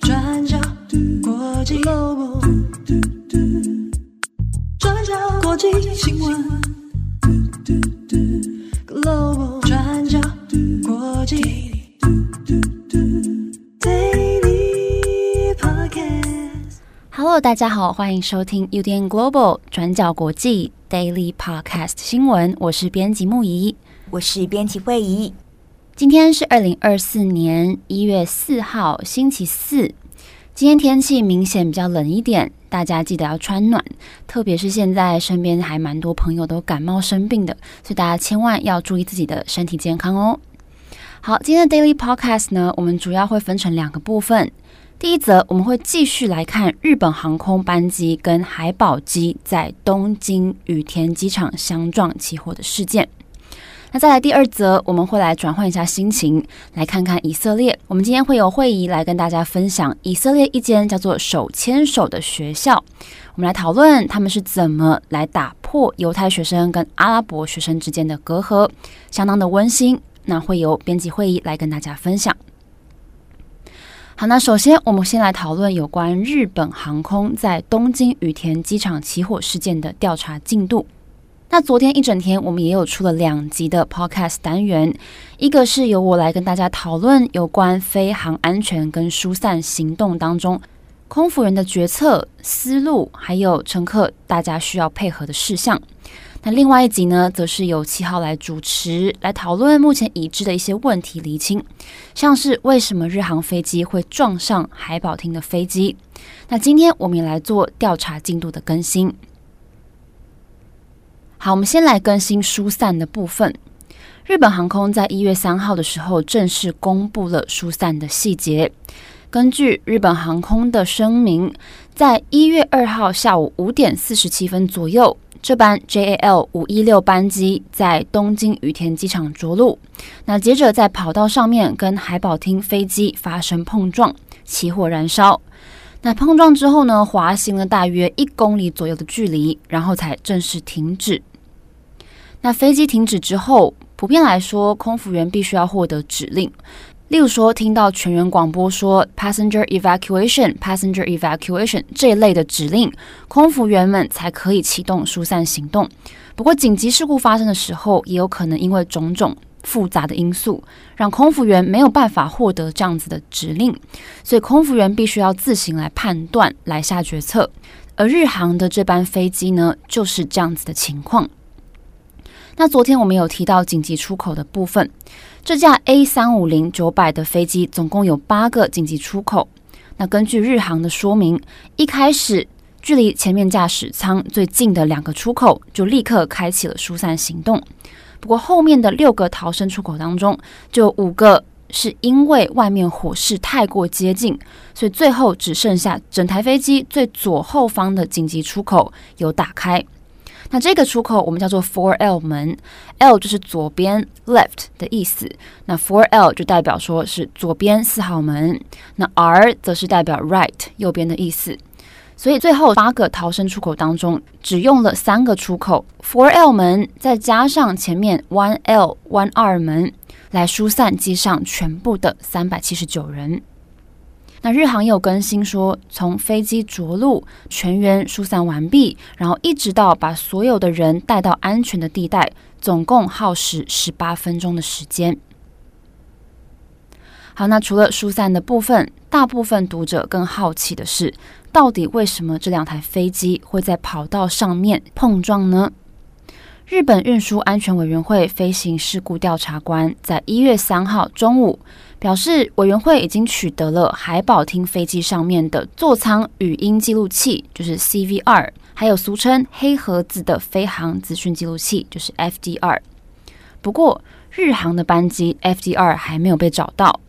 转角国际 Global，转角国际新闻 Global，转角国际 Daily Podcast。Hello，大家好，欢迎收听 UDN Global 转角国际 Daily Podcast 新闻，我是编辑木仪，我是编辑慧仪。今天是二零二四年一月四号，星期四。今天天气明显比较冷一点，大家记得要穿暖。特别是现在身边还蛮多朋友都感冒生病的，所以大家千万要注意自己的身体健康哦。好，今天的 Daily Podcast 呢，我们主要会分成两个部分。第一则我们会继续来看日本航空班机跟海保机在东京羽田机场相撞起火的事件。那再来第二则，我们会来转换一下心情，来看看以色列。我们今天会有会议来跟大家分享以色列一间叫做“手牵手”的学校。我们来讨论他们是怎么来打破犹太学生跟阿拉伯学生之间的隔阂，相当的温馨。那会由编辑会议来跟大家分享。好，那首先我们先来讨论有关日本航空在东京羽田机场起火事件的调查进度。那昨天一整天，我们也有出了两集的 Podcast 单元，一个是由我来跟大家讨论有关飞航安全跟疏散行动当中空服员的决策思路，还有乘客大家需要配合的事项。那另外一集呢，则是由七号来主持，来讨论目前已知的一些问题厘清，像是为什么日航飞机会撞上海保厅的飞机。那今天我们也来做调查进度的更新。好，我们先来更新疏散的部分。日本航空在一月三号的时候正式公布了疏散的细节。根据日本航空的声明，在一月二号下午五点四十七分左右，这班 JAL 五一六班机在东京羽田机场着陆。那接着在跑道上面跟海保厅飞机发生碰撞，起火燃烧。那碰撞之后呢，滑行了大约一公里左右的距离，然后才正式停止。那飞机停止之后，普遍来说，空服员必须要获得指令，例如说听到全员广播说 “passenger evacuation, passenger evacuation” 这一类的指令，空服员们才可以启动疏散行动。不过，紧急事故发生的时候，也有可能因为种种复杂的因素，让空服员没有办法获得这样子的指令，所以空服员必须要自行来判断、来下决策。而日航的这班飞机呢，就是这样子的情况。那昨天我们有提到紧急出口的部分，这架 A 三五零九百的飞机总共有八个紧急出口。那根据日航的说明，一开始距离前面驾驶舱最近的两个出口就立刻开启了疏散行动。不过后面的六个逃生出口当中，就五个是因为外面火势太过接近，所以最后只剩下整台飞机最左后方的紧急出口有打开。那这个出口我们叫做 four L 门，L 就是左边 left 的意思，那 four L 就代表说是左边四号门，那 R 则是代表 right 右边的意思。所以最后八个逃生出口当中，只用了三个出口 four L 门，再加上前面 one L、one R 门来疏散机上全部的三百七十九人。那日航有更新说，从飞机着陆、全员疏散完毕，然后一直到把所有的人带到安全的地带，总共耗时十八分钟的时间。好，那除了疏散的部分，大部分读者更好奇的是，到底为什么这两台飞机会在跑道上面碰撞呢？日本运输安全委员会飞行事故调查官在一月三号中午表示，委员会已经取得了海保厅飞机上面的座舱语音记录器，就是 CVR，还有俗称黑盒子的飞航资讯记录器，就是 FDR。不过，日航的班机 FDR 还没有被找到。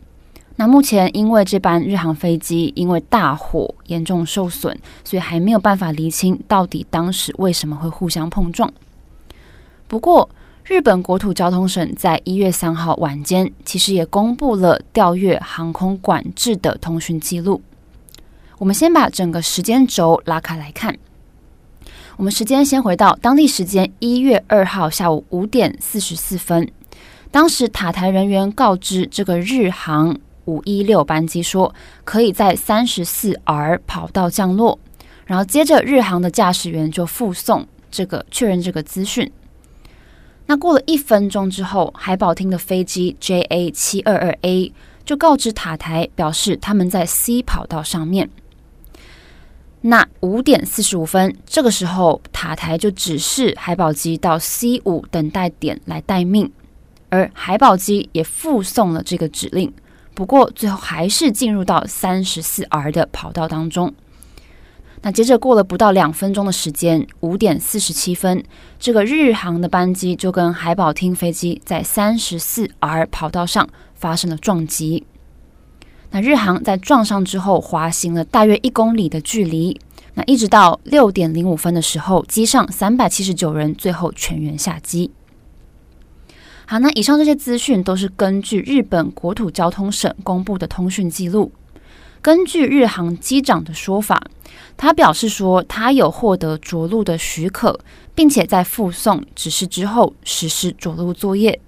那目前因为这班日航飞机因为大火严重受损，所以还没有办法厘清到底当时为什么会互相碰撞。不过，日本国土交通省在一月三号晚间，其实也公布了调阅航空管制的通讯记录。我们先把整个时间轴拉开来看。我们时间先回到当地时间一月二号下午五点四十四分，当时塔台人员告知这个日航五一六班机说可以在三十四 R 跑道降落，然后接着日航的驾驶员就附送这个确认这个资讯。那过了一分钟之后，海保厅的飞机 JA 七二二 A 就告知塔台，表示他们在 C 跑道上面。那五点四十五分，这个时候塔台就指示海保机到 C 五等待点来待命，而海保机也附送了这个指令。不过最后还是进入到三十四 R 的跑道当中。那接着过了不到两分钟的时间，五点四十七分，这个日航的班机就跟海保厅飞机在三十四 R 跑道上发生了撞击。那日航在撞上之后，滑行了大约一公里的距离。那一直到六点零五分的时候，机上三百七十九人最后全员下机。好，那以上这些资讯都是根据日本国土交通省公布的通讯记录。根据日航机长的说法，他表示说他有获得着陆的许可，并且在附送指示之后实施着陆作业。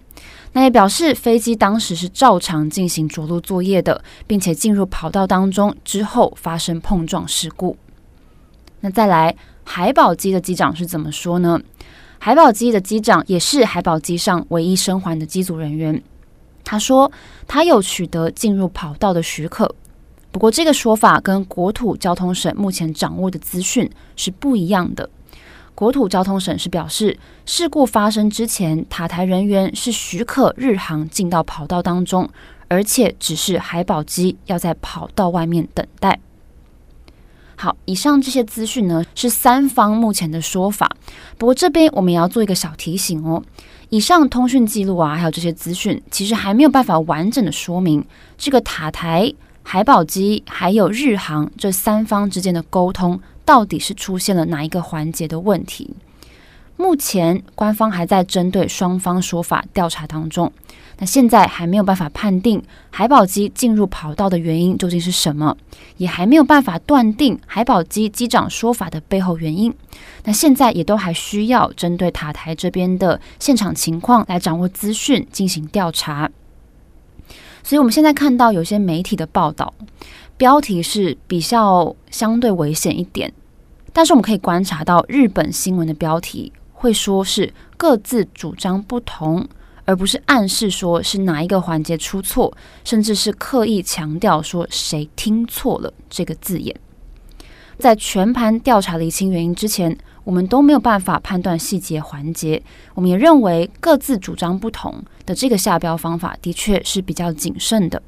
那也表示飞机当时是照常进行着陆作业的，并且进入跑道当中之后发生碰撞事故。那再来，海宝机的机长是怎么说呢？海宝机的机长也是海宝机上唯一生还的机组人员，他说他有取得进入跑道的许可。不过，这个说法跟国土交通省目前掌握的资讯是不一样的。国土交通省是表示，事故发生之前，塔台人员是许可日航进到跑道当中，而且只是海保机要在跑道外面等待。好，以上这些资讯呢，是三方目前的说法。不过这边我们也要做一个小提醒哦，以上通讯记录啊，还有这些资讯，其实还没有办法完整的说明这个塔台。海保机还有日航这三方之间的沟通，到底是出现了哪一个环节的问题？目前官方还在针对双方说法调查当中。那现在还没有办法判定海保机进入跑道的原因究竟是什么，也还没有办法断定海保机机长说法的背后原因。那现在也都还需要针对塔台这边的现场情况来掌握资讯进行调查。所以，我们现在看到有些媒体的报道，标题是比较相对危险一点。但是，我们可以观察到，日本新闻的标题会说是各自主张不同，而不是暗示说是哪一个环节出错，甚至是刻意强调说谁听错了这个字眼。在全盘调查厘清原因之前，我们都没有办法判断细节环节。我们也认为各自主张不同的这个下标方法的确是比较谨慎的。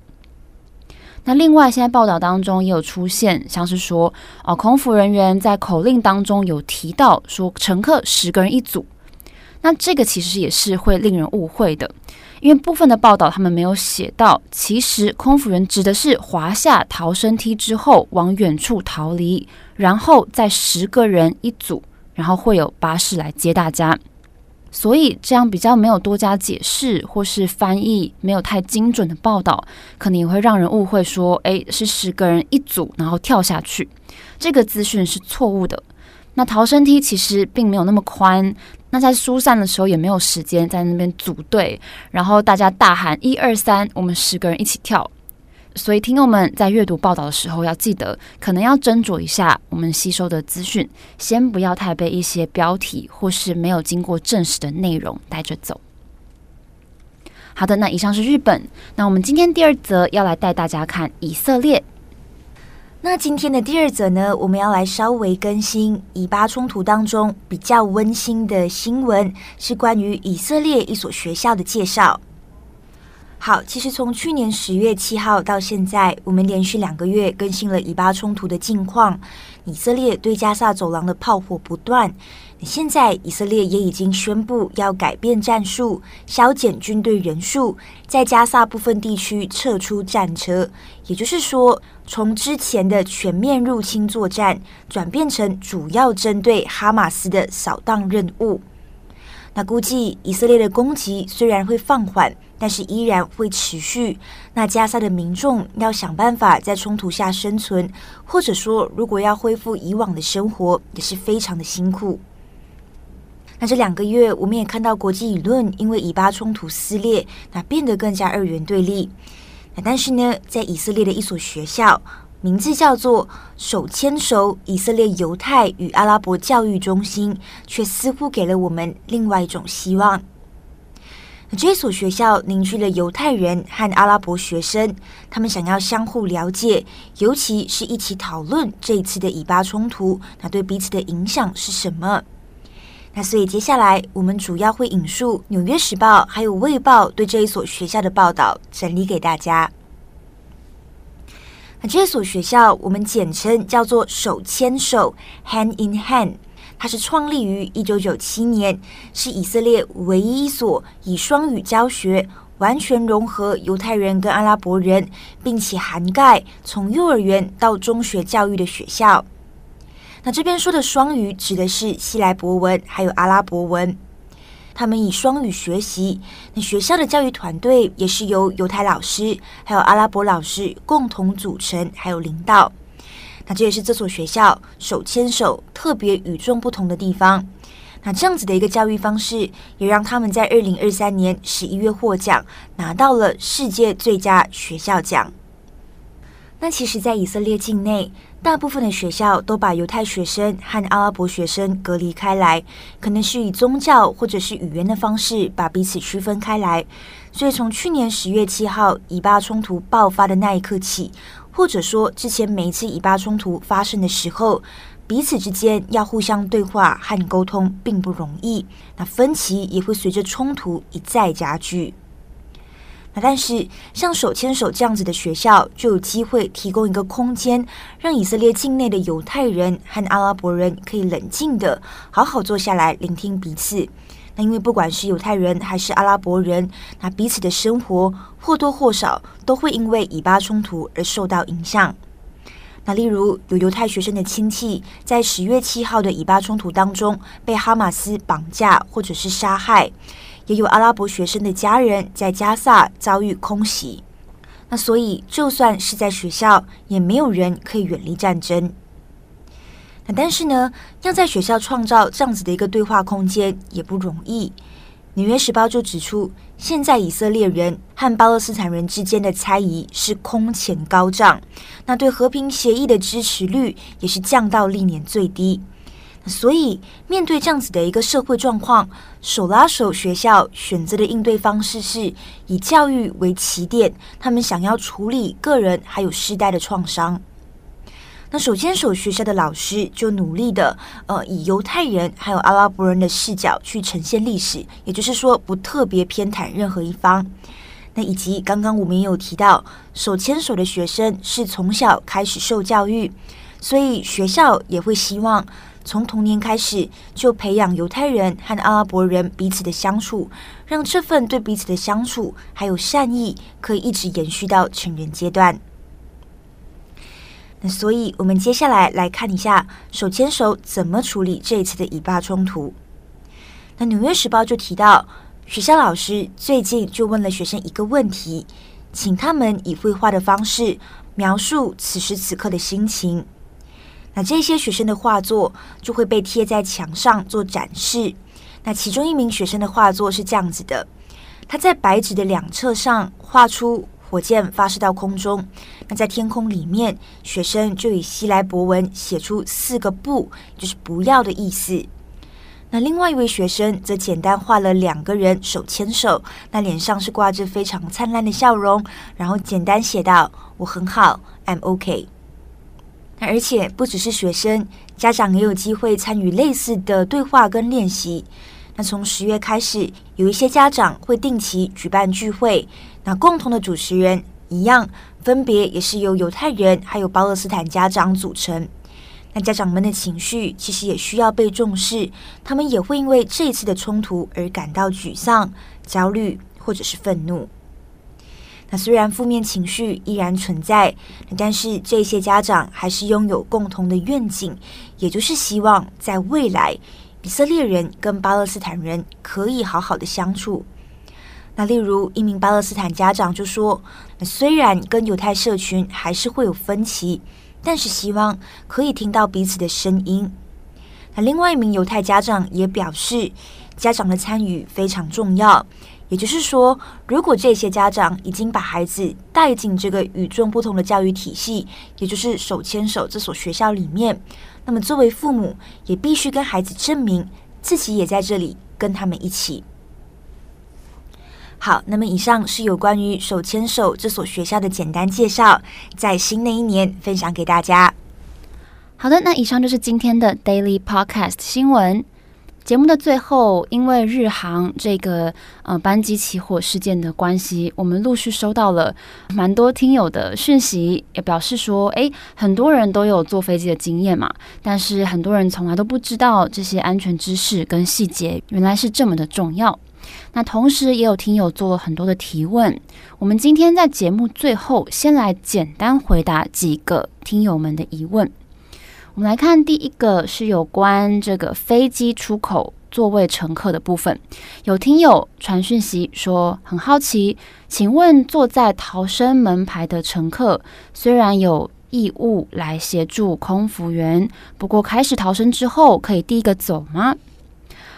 那另外，现在报道当中也有出现，像是说哦，空服人员在口令当中有提到说乘客十个人一组。那这个其实也是会令人误会的，因为部分的报道他们没有写到，其实空服员指的是滑下逃生梯之后往远处逃离，然后再十个人一组，然后会有巴士来接大家。所以这样比较没有多加解释或是翻译没有太精准的报道，可能也会让人误会说，诶，是十个人一组，然后跳下去。这个资讯是错误的。那逃生梯其实并没有那么宽。那在疏散的时候也没有时间在那边组队，然后大家大喊一二三，我们十个人一起跳。所以听友们在阅读报道的时候要记得，可能要斟酌一下我们吸收的资讯，先不要太被一些标题或是没有经过证实的内容带着走。好的，那以上是日本，那我们今天第二则要来带大家看以色列。那今天的第二则呢，我们要来稍微更新以巴冲突当中比较温馨的新闻，是关于以色列一所学校的介绍。好，其实从去年十月七号到现在，我们连续两个月更新了以巴冲突的近况。以色列对加萨走廊的炮火不断。现在以色列也已经宣布要改变战术，削减军队人数，在加萨部分地区撤出战车。也就是说，从之前的全面入侵作战，转变成主要针对哈马斯的扫荡任务。那估计以色列的攻击虽然会放缓，但是依然会持续。那加沙的民众要想办法在冲突下生存，或者说如果要恢复以往的生活，也是非常的辛苦。那这两个月，我们也看到国际舆论因为以巴冲突撕裂，那变得更加二元对立。那但是呢，在以色列的一所学校，名字叫做“手牵手以色列犹太与阿拉伯教育中心”，却似乎给了我们另外一种希望。这所学校凝聚了犹太人和阿拉伯学生，他们想要相互了解，尤其是一起讨论这一次的以巴冲突，那对彼此的影响是什么？那所以接下来我们主要会引述《纽约时报》还有《卫报》对这一所学校的报道，整理给大家。这所学校我们简称叫做“手牵手 ”（Hand in Hand），它是创立于一九九七年，是以色列唯一一所以双语教学、完全融合犹太人跟阿拉伯人，并且涵盖从幼儿园到中学教育的学校。那这边说的双语指的是希莱伯文还有阿拉伯文，他们以双语学习。那学校的教育团队也是由犹太老师还有阿拉伯老师共同组成，还有领导。那这也是这所学校手牵手特别与众不同的地方。那这样子的一个教育方式，也让他们在二零二三年十一月获奖，拿到了世界最佳学校奖。那其实，在以色列境内，大部分的学校都把犹太学生和阿拉伯学生隔离开来，可能是以宗教或者是语言的方式把彼此区分开来。所以，从去年十月七号以巴冲突爆发的那一刻起，或者说之前每一次以巴冲突发生的时候，彼此之间要互相对话和沟通并不容易，那分歧也会随着冲突一再加剧。那但是，像手牵手这样子的学校，就有机会提供一个空间，让以色列境内的犹太人和阿拉伯人可以冷静的好好坐下来聆听彼此。那因为不管是犹太人还是阿拉伯人，那彼此的生活或多或少都会因为以巴冲突而受到影响。那例如，有犹太学生的亲戚在十月七号的以巴冲突当中被哈马斯绑架或者是杀害。也有阿拉伯学生的家人在加萨遭遇空袭，那所以就算是在学校，也没有人可以远离战争。那但是呢，要在学校创造这样子的一个对话空间也不容易。纽约时报就指出，现在以色列人和巴勒斯坦人之间的猜疑是空前高涨，那对和平协议的支持率也是降到历年最低。所以，面对这样子的一个社会状况，手拉手学校选择的应对方式是以教育为起点，他们想要处理个人还有世代的创伤。那手牵手学校的老师就努力的，呃，以犹太人还有阿拉伯人的视角去呈现历史，也就是说，不特别偏袒任何一方。那以及刚刚我们也有提到，手牵手的学生是从小开始受教育，所以学校也会希望。从童年开始就培养犹太人和阿拉伯人彼此的相处，让这份对彼此的相处还有善意可以一直延续到成人阶段。那所以，我们接下来来看一下手牵手怎么处理这一次的以巴冲突。那《纽约时报》就提到，学校老师最近就问了学生一个问题，请他们以绘画的方式描述此时此刻的心情。那这些学生的画作就会被贴在墙上做展示。那其中一名学生的画作是这样子的：他在白纸的两侧上画出火箭发射到空中。那在天空里面，学生就以希莱伯文写出四个“不”，就是不要的意思。那另外一位学生则简单画了两个人手牵手，那脸上是挂着非常灿烂的笑容，然后简单写道：“我很好，I'm OK。”而且不只是学生，家长也有机会参与类似的对话跟练习。那从十月开始，有一些家长会定期举办聚会，那共同的主持人一样，分别也是由犹太人还有巴勒斯坦家长组成。那家长们的情绪其实也需要被重视，他们也会因为这一次的冲突而感到沮丧、焦虑或者是愤怒。那虽然负面情绪依然存在，但是这些家长还是拥有共同的愿景，也就是希望在未来，以色列人跟巴勒斯坦人可以好好的相处。那例如一名巴勒斯坦家长就说：“虽然跟犹太社群还是会有分歧，但是希望可以听到彼此的声音。”那另外一名犹太家长也表示，家长的参与非常重要。也就是说，如果这些家长已经把孩子带进这个与众不同的教育体系，也就是手牵手这所学校里面，那么作为父母也必须跟孩子证明自己也在这里跟他们一起。好，那么以上是有关于手牵手这所学校的简单介绍，在新的一年分享给大家。好的，那以上就是今天的 Daily Podcast 新闻。节目的最后，因为日航这个呃班机起火事件的关系，我们陆续收到了蛮多听友的讯息，也表示说，诶，很多人都有坐飞机的经验嘛，但是很多人从来都不知道这些安全知识跟细节，原来是这么的重要。那同时也有听友做了很多的提问，我们今天在节目最后先来简单回答几个听友们的疑问。我们来看第一个是有关这个飞机出口座位乘客的部分，有听友传讯息说很好奇，请问坐在逃生门牌的乘客虽然有义务来协助空服员，不过开始逃生之后可以第一个走吗？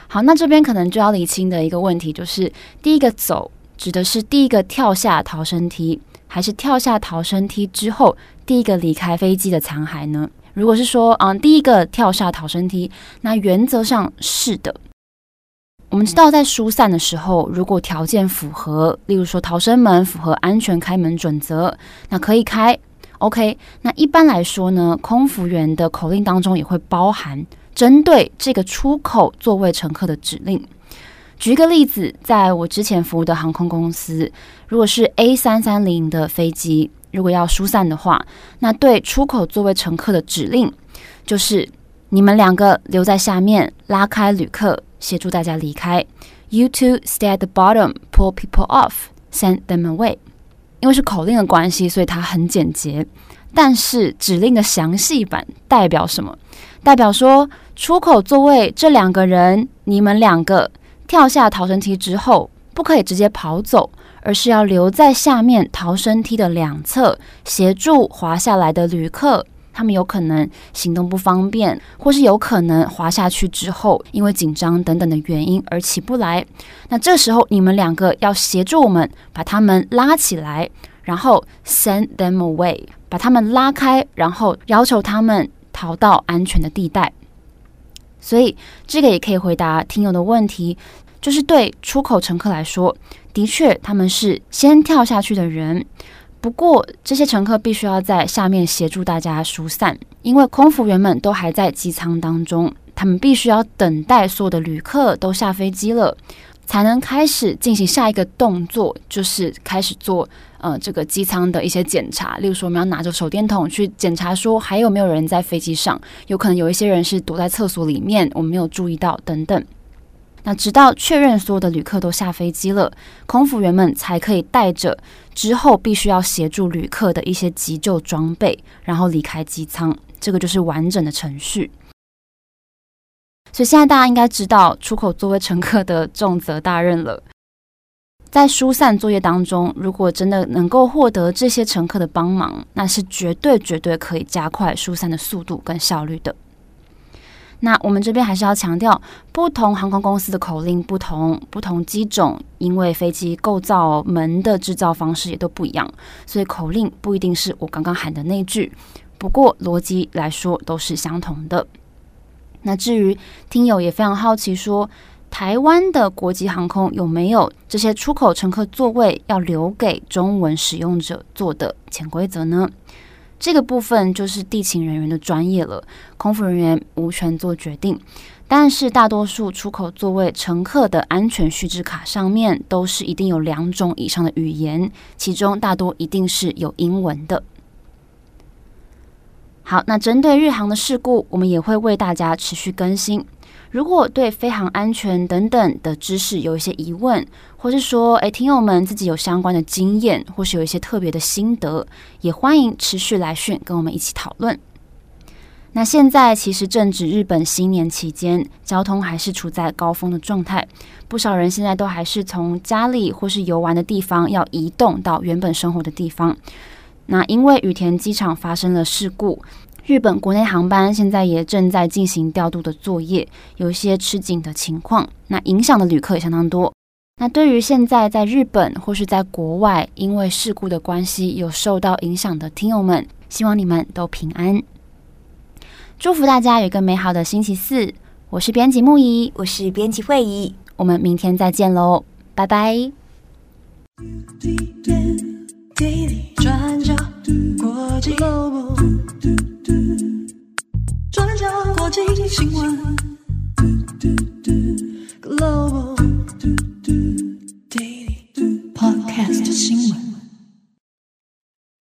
好，那这边可能就要厘清的一个问题就是，第一个走指的是第一个跳下逃生梯，还是跳下逃生梯之后第一个离开飞机的残骸呢？如果是说，嗯，第一个跳下逃生梯，那原则上是的。我们知道，在疏散的时候，如果条件符合，例如说逃生门符合安全开门准则，那可以开。OK，那一般来说呢，空服员的口令当中也会包含。针对这个出口座位乘客的指令，举一个例子，在我之前服务的航空公司，如果是 A 三三零的飞机，如果要疏散的话，那对出口座位乘客的指令就是：你们两个留在下面，拉开旅客，协助大家离开。You two stay at the bottom, pull people off, send them away。因为是口令的关系，所以它很简洁。但是指令的详细版代表什么？代表说，出口座位这两个人，你们两个跳下逃生梯之后，不可以直接跑走，而是要留在下面逃生梯的两侧，协助滑下来的旅客。他们有可能行动不方便，或是有可能滑下去之后，因为紧张等等的原因而起不来。那这时候，你们两个要协助我们把他们拉起来，然后 send them away，把他们拉开，然后要求他们。逃到安全的地带，所以这个也可以回答听友的问题，就是对出口乘客来说，的确他们是先跳下去的人，不过这些乘客必须要在下面协助大家疏散，因为空服员们都还在机舱当中，他们必须要等待所有的旅客都下飞机了。才能开始进行下一个动作，就是开始做呃这个机舱的一些检查。例如说，我们要拿着手电筒去检查，说还有没有人在飞机上，有可能有一些人是躲在厕所里面，我们没有注意到等等。那直到确认所有的旅客都下飞机了，空服员们才可以带着之后必须要协助旅客的一些急救装备，然后离开机舱。这个就是完整的程序。所以现在大家应该知道出口座位乘客的重责大任了。在疏散作业当中，如果真的能够获得这些乘客的帮忙，那是绝对绝对可以加快疏散的速度跟效率的。那我们这边还是要强调，不同航空公司的口令不同，不同机种因为飞机构造门的制造方式也都不一样，所以口令不一定是我刚刚喊的那句。不过逻辑来说都是相同的。那至于听友也非常好奇说，台湾的国际航空有没有这些出口乘客座位要留给中文使用者坐的潜规则呢？这个部分就是地勤人员的专业了，空服人员无权做决定。但是大多数出口座位乘客的安全须知卡上面都是一定有两种以上的语言，其中大多一定是有英文的。好，那针对日航的事故，我们也会为大家持续更新。如果对飞行安全等等的知识有一些疑问，或是说，诶，听友们自己有相关的经验，或是有一些特别的心得，也欢迎持续来讯跟我们一起讨论。那现在其实正值日本新年期间，交通还是处在高峰的状态，不少人现在都还是从家里或是游玩的地方要移动到原本生活的地方。那因为羽田机场发生了事故，日本国内航班现在也正在进行调度的作业，有一些吃紧的情况，那影响的旅客也相当多。那对于现在在日本或是在国外因为事故的关系有受到影响的听友们，希望你们都平安，祝福大家有一个美好的星期四。我是编辑木姨，我是编辑会议，我们明天再见喽，拜拜。早进新闻。Global Daily Podcast 新闻。